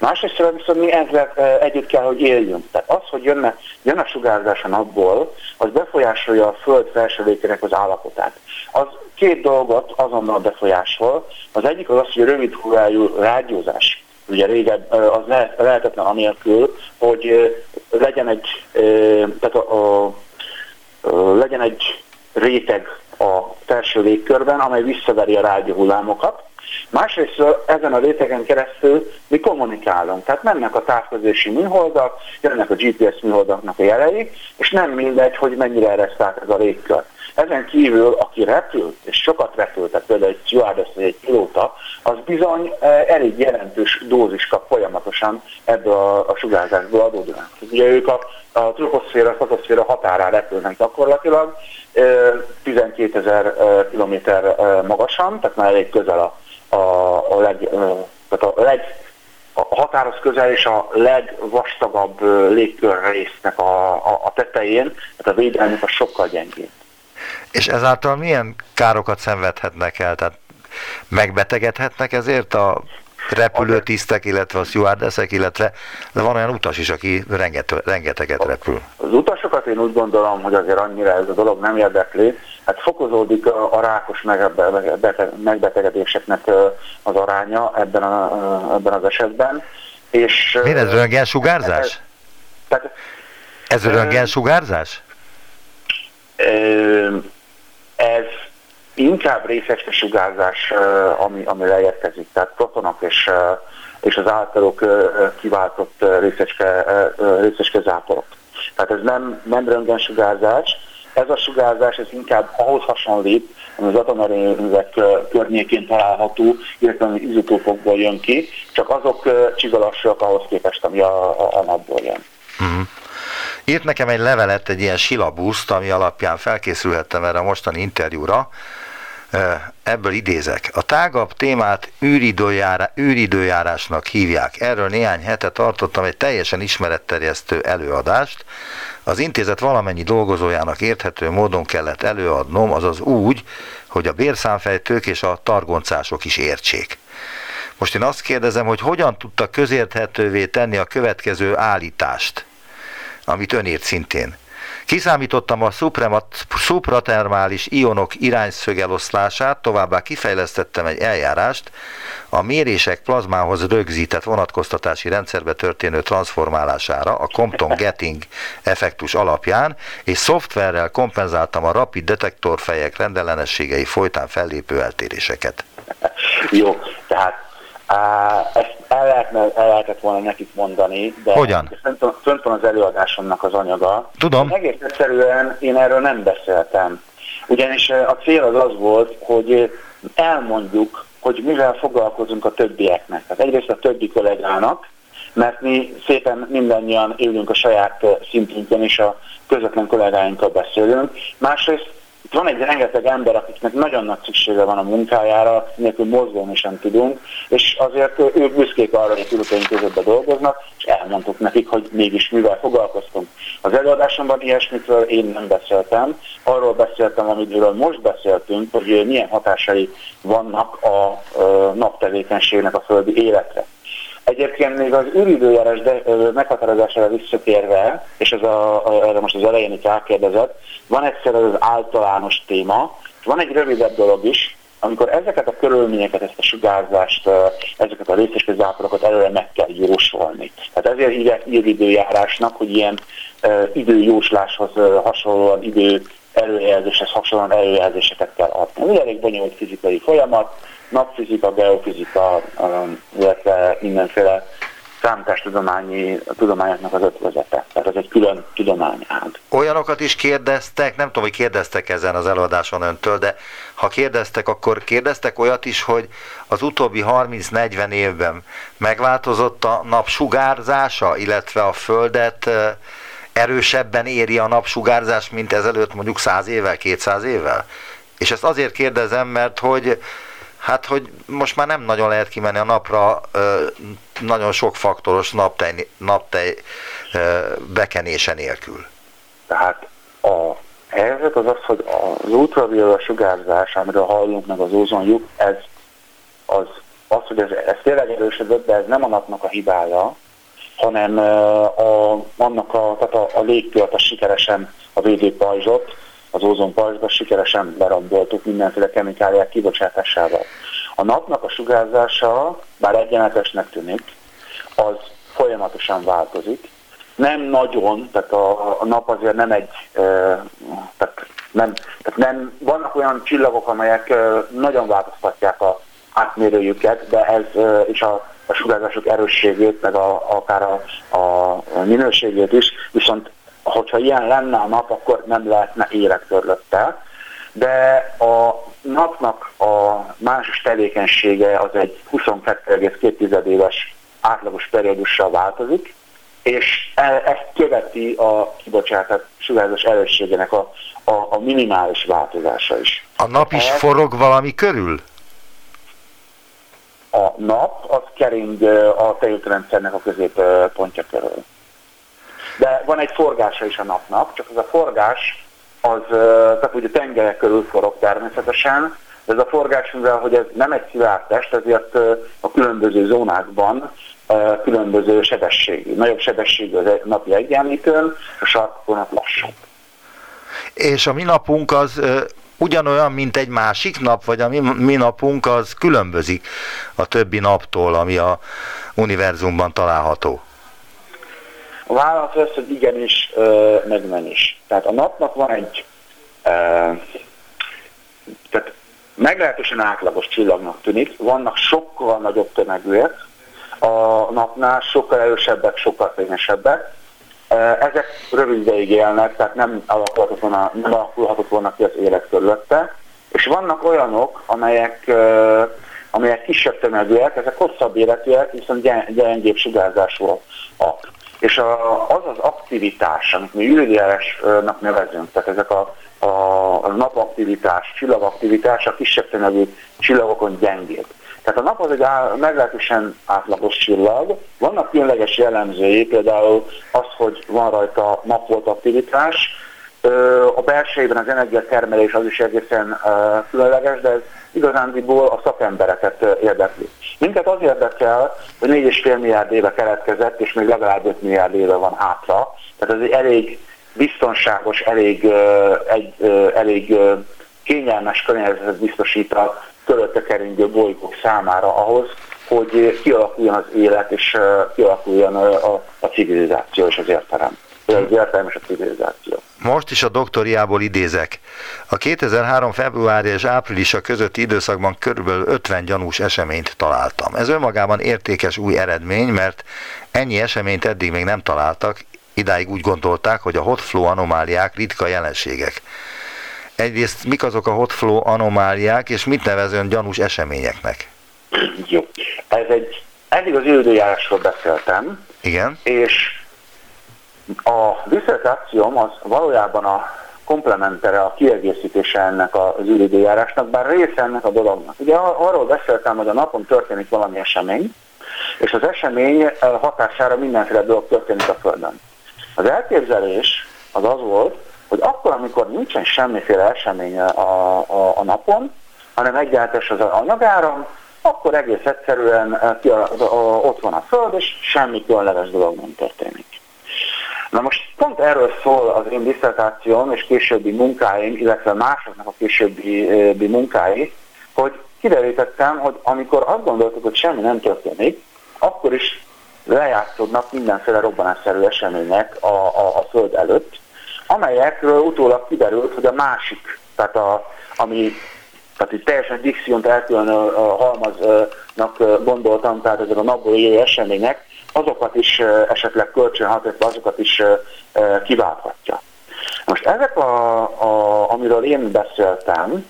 Másrészt viszont mi ezzel együtt kell, hogy éljünk. Tehát az, hogy jönne, jön a sugárzás a napból, az befolyásolja a Föld felsővékének az állapotát. Az két dolgot azonnal befolyásol. Az egyik az az, hogy a rövid hullájú rádiózás. Ugye régen az lehetetlen anélkül, hogy legyen egy, tehát a, a, a, legyen egy réteg a felső légkörben, amely visszaveri a rádióhullámokat, Másrészt ezen a rétegen keresztül mi kommunikálunk, tehát mennek a távközlési műholdak, jönnek a GPS műholdaknak a jelei, és nem mindegy, hogy mennyire ereszták ez a légkör. Ezen kívül, aki repült, és sokat repült, tehát például egy stewardess vagy egy pilóta, az bizony eh, elég jelentős dózis kap folyamatosan ebből a, a sugárzásból adódóan. Ugye ők a, a troposzféra, a határán repülnek gyakorlatilag, 12 eh, ezer eh, kilométer magasan, tehát már elég közel a, a, a, leg, tehát a leg a határhoz közel és a legvastagabb légkör résznek a, a, a tetején, tehát a védelmük a sokkal gyengébb.
És ezáltal milyen károkat szenvedhetnek el? Tehát megbetegedhetnek ezért a repülőtisztek, illetve a stewardessek, illetve de van olyan utas is, aki renget, rengeteget repül.
Az utasokat én úgy gondolom, hogy azért annyira ez a dolog nem érdekli. Hát fokozódik a, a rákos megbetegedéseknek az aránya ebben, a, ebben az esetben. És,
Miért ez röntgen sugárzás? Ez, tehát, ez röntgen sugárzás?
Ez inkább részecske sugárzás, ami, ami leérkezik, tehát protonok és, és az általuk kiváltott részecske, részecske záporok. Tehát ez nem, nem röntgensugárzás, ez a sugárzás ez inkább ahhoz hasonlít, ami az atomerőművek környékén található, illetve ami izotópokból jön ki, csak azok csigalassak ahhoz képest, ami a, a, a napból jön. Uh-huh.
Írt nekem egy levelet, egy ilyen silabuszt, ami alapján felkészülhettem erre a mostani interjúra, ebből idézek. A tágabb témát űridőjárá, űridőjárásnak hívják. Erről néhány hete tartottam egy teljesen ismeretterjesztő előadást. Az intézet valamennyi dolgozójának érthető módon kellett előadnom, azaz úgy, hogy a bérszámfejtők és a targoncások is értsék. Most én azt kérdezem, hogy hogyan tudta közérthetővé tenni a következő állítást, amit ön írt szintén. Kiszámítottam a szupratermális ionok irányszögeloszlását, továbbá kifejlesztettem egy eljárást, a mérések plazmához rögzített vonatkoztatási rendszerbe történő transformálására a Compton-Getting effektus alapján, és szoftverrel kompenzáltam a rapid detektorfejek rendellenességei folytán fellépő eltéréseket.
Jó, tehát ezt el, lehetne, el lehetett volna nekik mondani, de
Hogyan?
Fönt, fönt van az előadásomnak az anyaga.
Tudom.
Egész egyszerűen én erről nem beszéltem. Ugyanis a cél az az volt, hogy elmondjuk, hogy mivel foglalkozunk a többieknek. Tehát egyrészt a többi kollégának, mert mi szépen mindannyian élünk a saját szintünkön, és a közvetlen kollégáinkkal beszélünk. Másrészt itt van egy rengeteg ember, akiknek nagyon nagy szüksége van a munkájára, nélkül mozgóni sem tudunk, és azért ők büszkék arra, hogy tudatain közöttben dolgoznak, és elmondtuk nekik, hogy mégis mivel foglalkoztunk. Az előadásomban ilyesmitről én nem beszéltem, arról beszéltem, amiről most beszéltünk, hogy milyen hatásai vannak a naptevékenységnek a földi életre. Egyébként még az űridőjárás de, meghatározására visszatérve, és ez a, erre most az elején itt rákérdezett, van egyszer az általános téma, van egy rövidebb dolog is, amikor ezeket a körülményeket, ezt a sugárzást, ezeket a részeske záporokat előre meg kell jósolni. Tehát ezért hívják űridőjárásnak, hogy ilyen időjósláshoz hasonlóan idő előjelzéshez hasonlóan előjelzéseket kell adni. Ez elég bonyolult fizikai folyamat, napfizika, geofizika, illetve mindenféle számítástudományi tudományoknak az ötvözete. Tehát ez egy külön tudományág.
Olyanokat is kérdeztek, nem tudom, hogy kérdeztek ezen az előadáson öntől, de ha kérdeztek, akkor kérdeztek olyat is, hogy az utóbbi 30-40 évben megváltozott a nap sugárzása, illetve a Földet erősebben éri a napsugárzás, mint ezelőtt mondjuk 100 évvel, 200 évvel? És ezt azért kérdezem, mert hogy Hát, hogy most már nem nagyon lehet kimenni a napra nagyon sok faktoros naptej, naptej bekenése nélkül.
Tehát a helyzet az az, hogy az ultraviola sugárzás, amiről hallunk meg az ózonjuk, ez az, az hogy ez, ez tényleg erősödött, de ez nem a napnak a hibája, hanem a, annak a, tehát a, a légkört, a sikeresen a védőpajzsot, az ózonpajzsba sikeresen leromboltuk mindenféle kemikáliák kibocsátásával. A napnak a sugárzása, bár egyenletesnek tűnik, az folyamatosan változik. Nem nagyon, tehát a, a nap azért nem egy, e, tehát nem, tehát nem, vannak olyan csillagok, amelyek e, nagyon változtatják a átmérőjüket, de ez e, és a, a sugárzások erősségét, meg a, akár a, a minőségét is, viszont hogyha ilyen lenne a nap, akkor nem lehetne élet körülötte. De a napnak a másos tevékenysége az egy 22,2 éves átlagos periódussal változik, és e, ezt követi a kibocsátott sugárzás erősségének a, a, a minimális változása is.
A nap is Ez, forog valami körül?
A nap az kering a tejútrendszernek a középpontja körül de van egy forgása is a napnak, csak az a forgás, az, tehát ugye tengerek körül forog természetesen, de ez a forgás, mivel hogy ez nem egy szilárd test, ezért a különböző zónákban különböző sebességű, nagyobb sebességű az napi egyenlítőn, a sarkokon lassabb.
És a mi napunk az ugyanolyan, mint egy másik nap, vagy a mi, mi napunk az különbözik a többi naptól, ami a univerzumban található?
A válasz az, hogy igenis, meg nem is. Tehát a napnak van egy tehát meglehetősen átlagos csillagnak tűnik, vannak sokkal nagyobb tömegűek, a napnál sokkal erősebbek, sokkal fényesebbek. Ezek rövid ideig élnek, tehát nem alakulhatott volna, nem alakulhatott volna ki az élet körülötte. És vannak olyanok, amelyek, amelyek kisebb tömegűek, ezek hosszabb életűek, viszont gyengébb sugárzásúak és a, az az aktivitás, amit mi űrjárásnak nevezünk, tehát ezek a, a, a napaktivitás, csillagaktivitás a kisebb tömegű csillagokon gyengébb. Tehát a nap az egy á, meglehetősen átlagos csillag. Vannak különleges jellemzői, például az, hogy van rajta napvolt aktivitás, a belsejében az energiatermelés az is egészen különleges, de ez igazándiból a szakembereket érdekli. Minket az érdekel, hogy 4,5 milliárd éve keletkezett, és még legalább 5 milliárd éve van hátra. Tehát ez egy elég biztonságos, elég, egy, elég kényelmes környezetet biztosít a körülötte keringő bolygók számára ahhoz, hogy kialakuljon az élet, és kialakuljon a, a civilizáció és az értelem. És a civilizáció.
Most is a doktoriából idézek. A 2003. februárja és áprilisa közötti időszakban körülbelül 50 gyanús eseményt találtam. Ez önmagában értékes új eredmény, mert ennyi eseményt eddig még nem találtak, idáig úgy gondolták, hogy a hotflow anomáliák ritka jelenségek. Egyrészt mik azok a hotflow anomáliák, és mit nevezőn gyanús eseményeknek?
Jó. Ez egy, eddig az időjárásról beszéltem.
Igen.
És a diszertációm az valójában a komplementere, a kiegészítése ennek az űridőjárásnak, bár része ennek a dolognak. Ugye arról beszéltem, hogy a napon történik valami esemény, és az esemény eh, hatására mindenféle dolog történik a Földön. Az elképzelés az az volt, hogy akkor, amikor nincsen semmiféle esemény a, a, a napon, hanem egyáltalán az anyagáram, akkor egész egyszerűen eh, ki a, a, a, ott van a Föld, és semmi különleges dolog nem történik. Na most pont erről szól az én diszertációm és későbbi munkáim, illetve másoknak a későbbi munkái, hogy kiderítettem, hogy amikor azt gondoltuk, hogy semmi nem történik, akkor is lejátszódnak mindenféle robbanásszerű események a, a, a Föld előtt, amelyekről utólag kiderült, hogy a másik, tehát a, ami tehát itt teljesen dixiont elkülönő halmaznak gondoltam, tehát ezek a napból jövő események, azokat is esetleg kölcsönható, azokat is kiválthatja. Most ezek, a, a, amiről én beszéltem,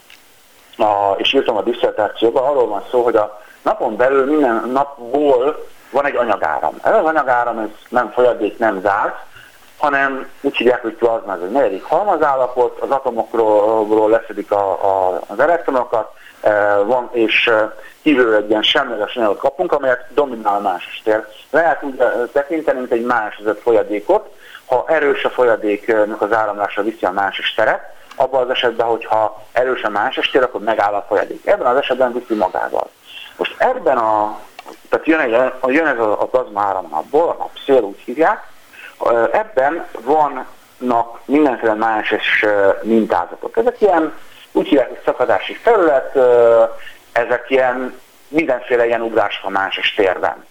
a, és írtam a diszertációban, arról van szó, hogy a napon belül minden napból van egy anyagáram. Ez az anyagáram ez nem folyadék, nem zárt, hanem úgy hívják, hogy plazma, ez egy negyedik halmazállapot, az atomokról leszedik a, a, az elektronokat, van, és kívülről egy ilyen semleges anyagot kapunk, amelyet dominál a másos tér. Lehet úgy tekinteni, mint egy másodott folyadékot, ha erős a folyadéknak az áramlása viszi a másos teret, abban az esetben, hogyha erős a másos tér, akkor megáll a folyadék. Ebben az esetben viszi magával. Most ebben a, tehát jön, egy, jön ez a, a plazma áramnapból, a napszél úgy hívják, ebben vannak mindenféle másos mintázatok. Ezek ilyen, úgy hívják, hogy szakadási felület, ezek ilyen mindenféle ilyen ugrás a másos térben.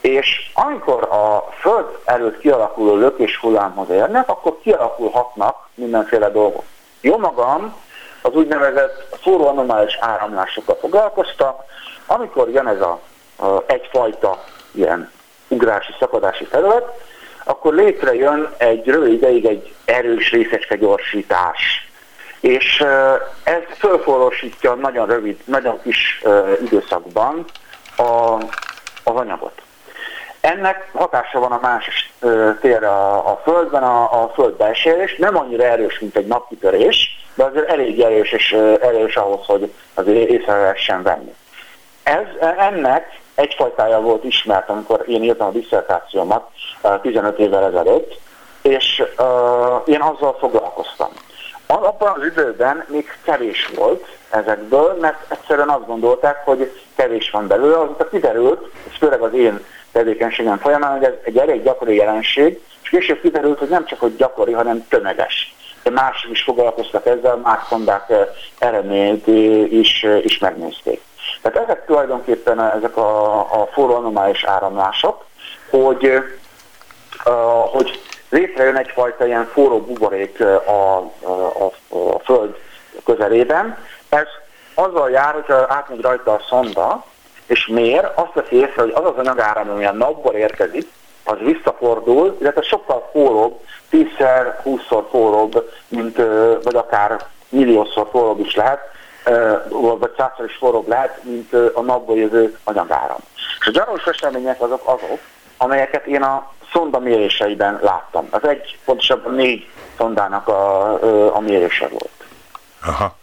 És amikor a Föld előtt kialakuló lökés hullámhoz érnek, akkor kialakulhatnak mindenféle dolgok. Jó magam az úgynevezett forró anomális áramlásokkal foglalkoztak, amikor jön ez a, a egyfajta ilyen ugrási, szakadási terület, akkor létrejön egy rövid ideig egy erős részecske gyorsítás. És ez fölforrósítja nagyon rövid, nagyon kis időszakban a, az anyagot. Ennek hatása van a más térre a, a Földben, a, a Föld belsérés, nem annyira erős, mint egy napkitörés, de azért elég erős és erős ahhoz, hogy azért észre lehessen venni. Ez, ennek egyfajtája volt ismert, amikor én írtam a diszertációmat 15 évvel ezelőtt, és uh, én azzal foglalkoztam. Abban az időben még kevés volt ezekből, mert egyszerűen azt gondolták, hogy kevés van belőle, azóta kiderült, és főleg az én tevékenységem folyamán, hogy ez egy elég gyakori jelenség, és később kiderült, hogy nem csak hogy gyakori, hanem tömeges. De mások is foglalkoztak ezzel, más szondák eredményt is, is megnézték. Tehát ezek tulajdonképpen ezek a, a forró anomális áramlások, hogy, uh, hogy létrejön egyfajta ilyen forró buborék a, a, a, a Föld közelében. Ez azzal jár, hogyha átmegy rajta a szonda, és mér, azt veszi észre, hogy az az anyagáram, ami a napból érkezik, az visszafordul, illetve sokkal forróbb, 10-szer, 20-szor forróbb, mint, vagy akár milliószor forróbb is lehet, vagy százszor is forróbb lehet, mint a napból jövő anyagáram. És a gyanús események azok azok, amelyeket én a szonda méréseiben láttam. Az egy, pontosabban négy szondának a, a mérése volt.
Aha.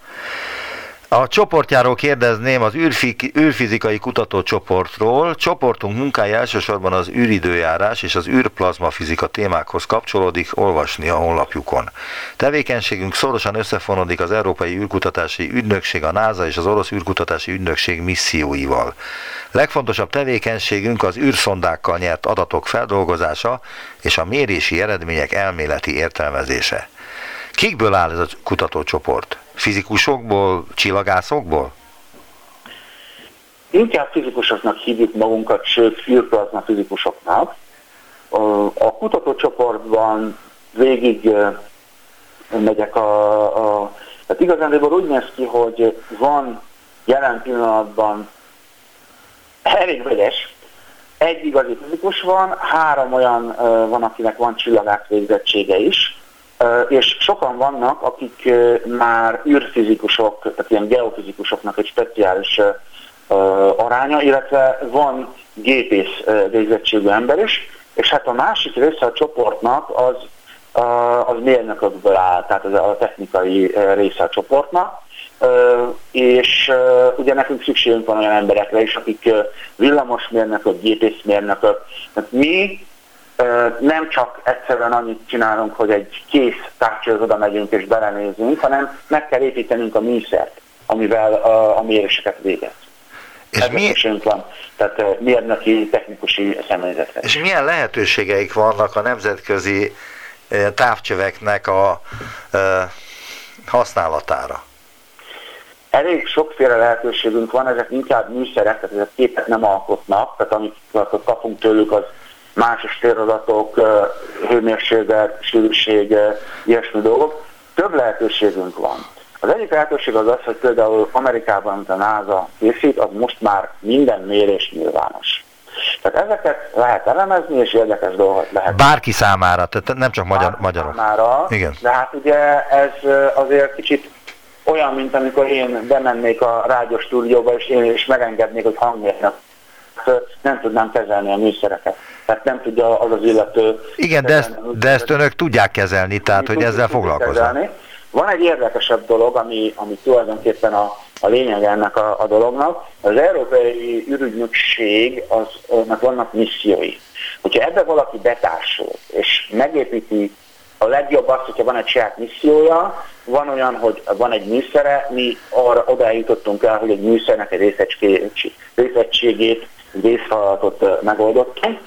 A csoportjáról kérdezném az űrfizikai kutatócsoportról. Csoportunk munkája elsősorban az űridőjárás és az űrplazmafizika témákhoz kapcsolódik, olvasni a honlapjukon. Tevékenységünk szorosan összefonódik az Európai űrkutatási ügynökség, a NASA és az orosz űrkutatási ügynökség misszióival. Legfontosabb tevékenységünk az űrszondákkal nyert adatok feldolgozása és a mérési eredmények elméleti értelmezése. Kikből áll ez a kutatócsoport? Fizikusokból, csillagászokból?
Inkább fizikusoknak hívjuk magunkat, sőt, űrplazma fizikusoknak. A kutatócsoportban végig megyek a, a tehát igazán úgy néz ki, hogy van jelen pillanatban elég vegyes, egy igazi fizikus van, három olyan van, akinek van csillagász végzettsége is, és sokan vannak, akik már űrfizikusok, tehát ilyen geofizikusoknak egy speciális aránya, illetve van gépész végzettségű ember is, és hát a másik része a csoportnak az, az mérnökökből áll, tehát az a technikai része a csoportnak, és ugye nekünk szükségünk van olyan emberekre is, akik villamosmérnökök, gépészmérnökök. Tehát mi nem csak egyszerűen annyit csinálunk, hogy egy kész tárcsához oda megyünk és belenézünk, hanem meg kell építenünk a műszert, amivel a, a méréseket végez. És mi... van, tehát mérnöki, technikusi személyzetre.
És milyen lehetőségeik vannak a nemzetközi távcsöveknek a használatára?
Elég sokféle lehetőségünk van, ezek inkább műszerek, tehát ezek képet nem alkotnak, tehát amit kapunk tőlük, az másos téradatok, hőmérséklet, sűrűség, ilyesmi dolgok. Több lehetőségünk van. Az egyik lehetőség az az, hogy például Amerikában, amit a NASA készít, az most már minden mérés nyilvános. Tehát ezeket lehet elemezni, és érdekes dolgot lehet.
Bárki számára, tehát nem csak magyar, magyarok.
Számára,
Igen.
De hát ugye ez azért kicsit olyan, mint amikor én bemennék a rádió stúdióba, és én is megengednék, hogy hangmérnök nem tudnám kezelni a műszereket. Tehát nem tudja az az illető...
Igen, de ezt, de ezt önök tudják kezelni, tehát hogy ezzel foglalkoznak.
Van egy érdekesebb dolog, ami, ami tulajdonképpen a, a lényeg ennek a, a dolognak. Az Európai ürügynökség, az, annak vannak missziói. Hogyha ebbe valaki betársul, és megépíti a legjobb az, hogyha van egy saját missziója, van olyan, hogy van egy műszere, mi arra oda jutottunk el, hogy egy műszernek egy részegységét, egy részfeladatot megoldottunk.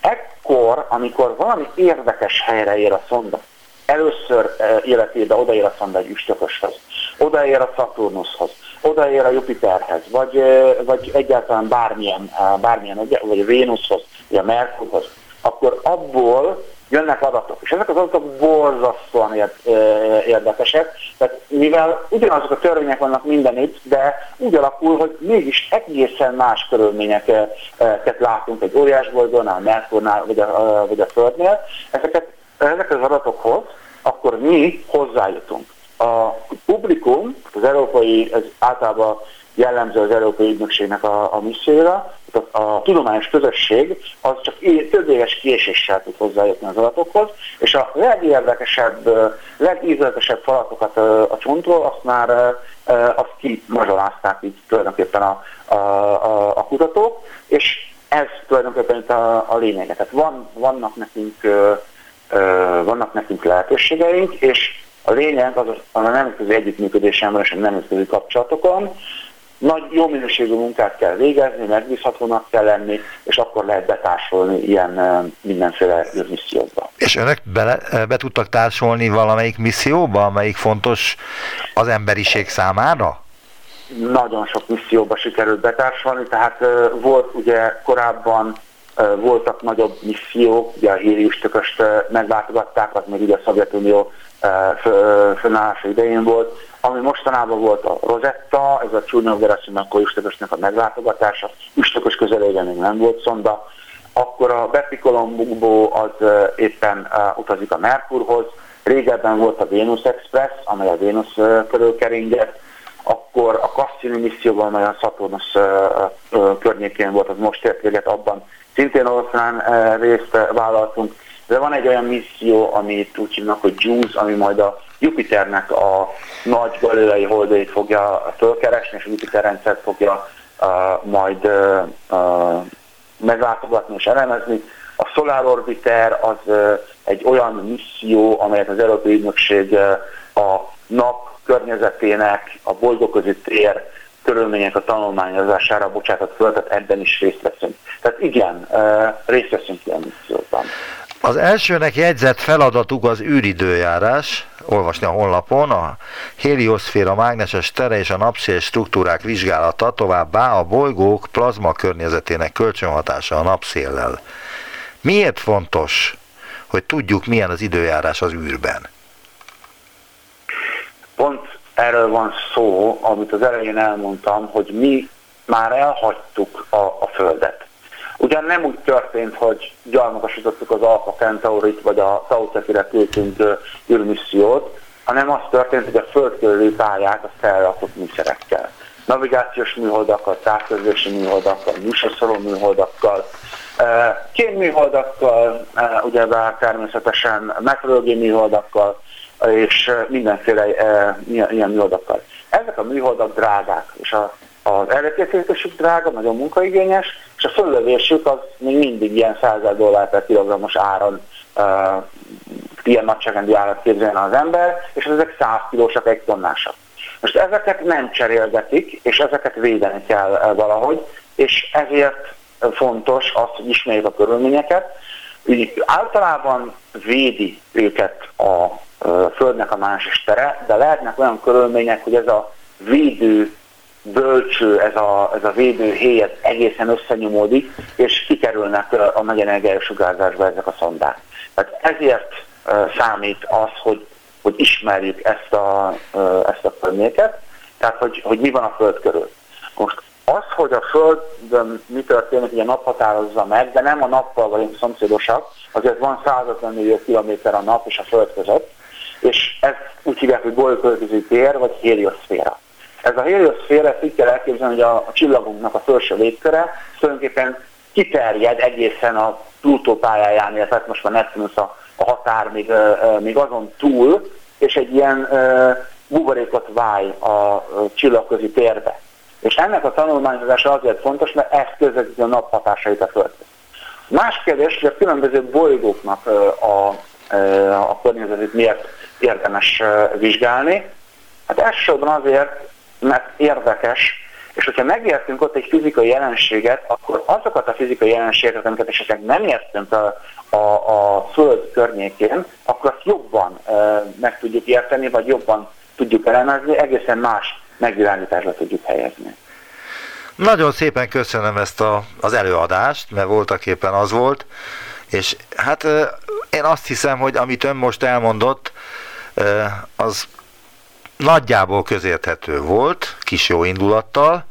Ekkor, amikor valami érdekes helyre ér a szonda, először életében odaér a szonda egy üstököshöz, odaér a Saturnushoz, odaér a Jupiterhez, vagy, vagy egyáltalán bármilyen, bármilyen vagy a Vénuszhoz, vagy a Merkurhoz, akkor abból jönnek adatok. És ezek az adatok borzasztóan érdekesek, tehát mivel ugyanazok a törvények vannak mindenütt, de úgy alakul, hogy mégis egészen más körülményeket látunk egy óriásbolygón, a Merkurnál vagy a, vagy a Földnél, ezeket, ezek az adatokhoz akkor mi hozzájutunk. A publikum, az európai, ez általában jellemző az Európai Ügynökségnek a, a misszióra, a, a tudományos közösség az csak több éves késéssel tud hozzájutni az adatokhoz, és a legérdekesebb, legízletesebb falatokat a csontról azt már azt kimazsolázták így tulajdonképpen a, a, a, a kutatók, és ez tulajdonképpen itt a, a lényege. Tehát van, vannak nekünk vannak nekünk lehetőségeink, és a lényeg az a nemzetközi együttműködésemben és a nemzetközi kapcsolatokon, nagy, jó minőségű munkát kell végezni, megbízhatónak kell lenni, és akkor lehet betársolni ilyen mindenféle missziókba.
És önök be, be tudtak társolni valamelyik misszióba, amelyik fontos az emberiség számára?
Nagyon sok misszióba sikerült betársolni, tehát volt ugye korábban voltak nagyobb missziók, ugye a Hérius tököst meglátogatták, az még ugye a Szovjetunió fönállása idején volt, ami mostanában volt a Rosetta, ez a Csúnyog Gerasimenko üstökösnek a meglátogatása, üstökös közelében még nem volt szonda, akkor a Colombo az éppen utazik a Merkurhoz, régebben volt a Venus Express, amely a Venus körül keringett, akkor a Cassini misszióban, amely a Saturnus környékén volt, az most ért véget, abban szintén oroszlán részt vállaltunk, de van egy olyan misszió, amit úgy hívnak, hogy JUICE, ami majd a Jupiternek a nagy galileai holdait fogja fölkeresni, és a Jupiter rendszert fogja uh, majd uh, uh, meglátogatni és elemezni. A Solar Orbiter az uh, egy olyan misszió, amelyet az Európai Ügynökség uh, a nap környezetének, a bolygóközi tér körülmények a tanulmányozására bocsátott föl, tehát ebben is részt veszünk. Tehát igen, részt veszünk ilyen misszióban.
Az elsőnek jegyzett feladatuk az űridőjárás, olvasni a honlapon, a helioszféra mágneses tere és a napszél struktúrák vizsgálata, továbbá a bolygók plazma környezetének kölcsönhatása a napszéllel. Miért fontos, hogy tudjuk, milyen az időjárás az űrben?
Pont erről van szó, amit az elején elmondtam, hogy mi már elhagytuk a, a Földet. Ugyan nem úgy történt, hogy gyarmatosítottuk az Alpha Centaurit, vagy a Tau Cetire küldtünk űrmissziót, hanem az történt, hogy a föld körüli pályát azt elrakott műszerekkel. Navigációs műholdakkal, távközlési műholdakkal, műsorszoró műholdakkal, kémműholdakkal, ugyebár természetesen meteorológiai műholdakkal, és mindenféle ilyen műholdakkal. Ezek a műholdak drágák, és a az előkészítésük drága, nagyon munkaigényes, és a föllövésük az még mindig ilyen 100 dollár per kilogrammos áron uh, ilyen nagyságrendű állat képzeljen az ember, és ezek 100 kilósak, egy tonnásak. Most ezeket nem cserélgetik, és ezeket védeni kell valahogy, és ezért fontos az, hogy ismerjük a körülményeket. Úgy általában védi őket a Földnek a más tere, de lehetnek olyan körülmények, hogy ez a védő bölcső, ez a, ez a védőhéj ez egészen összenyomódik, és kikerülnek a nagy energiájú sugárzásba ezek a szondák. Tehát ezért számít az, hogy, hogy ismerjük ezt a, ezt a környéket, tehát hogy, hogy mi van a Föld körül. Most az, hogy a Földön mi történik, ugye a nap határozza meg, de nem a nappal vagyunk szomszédosak, azért van 150 millió kilométer a nap és a Föld között, és ezt úgy hívják, hogy bolygóközi tér, vagy helioszféra. Ez a helioszféra így kell elképzelni, hogy a, a csillagunknak a felső légköre tulajdonképpen kiterjed egészen a Plutó pályáján, illetve most már Neptunus a, a határ, még, még azon túl, és egy ilyen buborékot válj a csillagközi térbe. És ennek a tanulmányozása azért fontos, mert ez közvetíti a nap hatásait a Földre. Más kérdés, hogy a különböző bolygóknak a, a környezetét miért érdemes vizsgálni. Hát elsősorban azért, mert érdekes, és hogyha megértünk ott egy fizikai jelenséget, akkor azokat a fizikai jelenségeket, amiket esetleg nem értünk a, a, a Föld környékén, akkor azt jobban e, meg tudjuk érteni, vagy jobban tudjuk elemezni, egészen más megvilágításra tudjuk helyezni.
Nagyon szépen köszönöm ezt a, az előadást, mert voltak éppen az volt, és hát én azt hiszem, hogy amit ön most elmondott, az nagyjából közérthető volt, kis jó indulattal,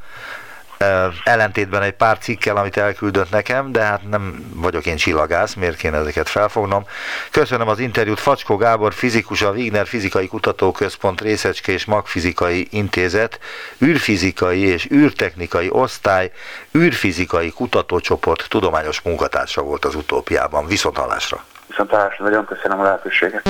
ellentétben egy pár cikkel, amit elküldött nekem, de hát nem vagyok én csillagász, miért kéne ezeket felfognom. Köszönöm az interjút Facskó Gábor, fizikus, a Wigner Fizikai Kutatóközpont Részecske és Magfizikai Intézet, űrfizikai és űrtechnikai osztály, űrfizikai kutatócsoport tudományos munkatársa volt az utópiában. Viszont hallásra!
Viszont hallásra, nagyon köszönöm a lehetőséget!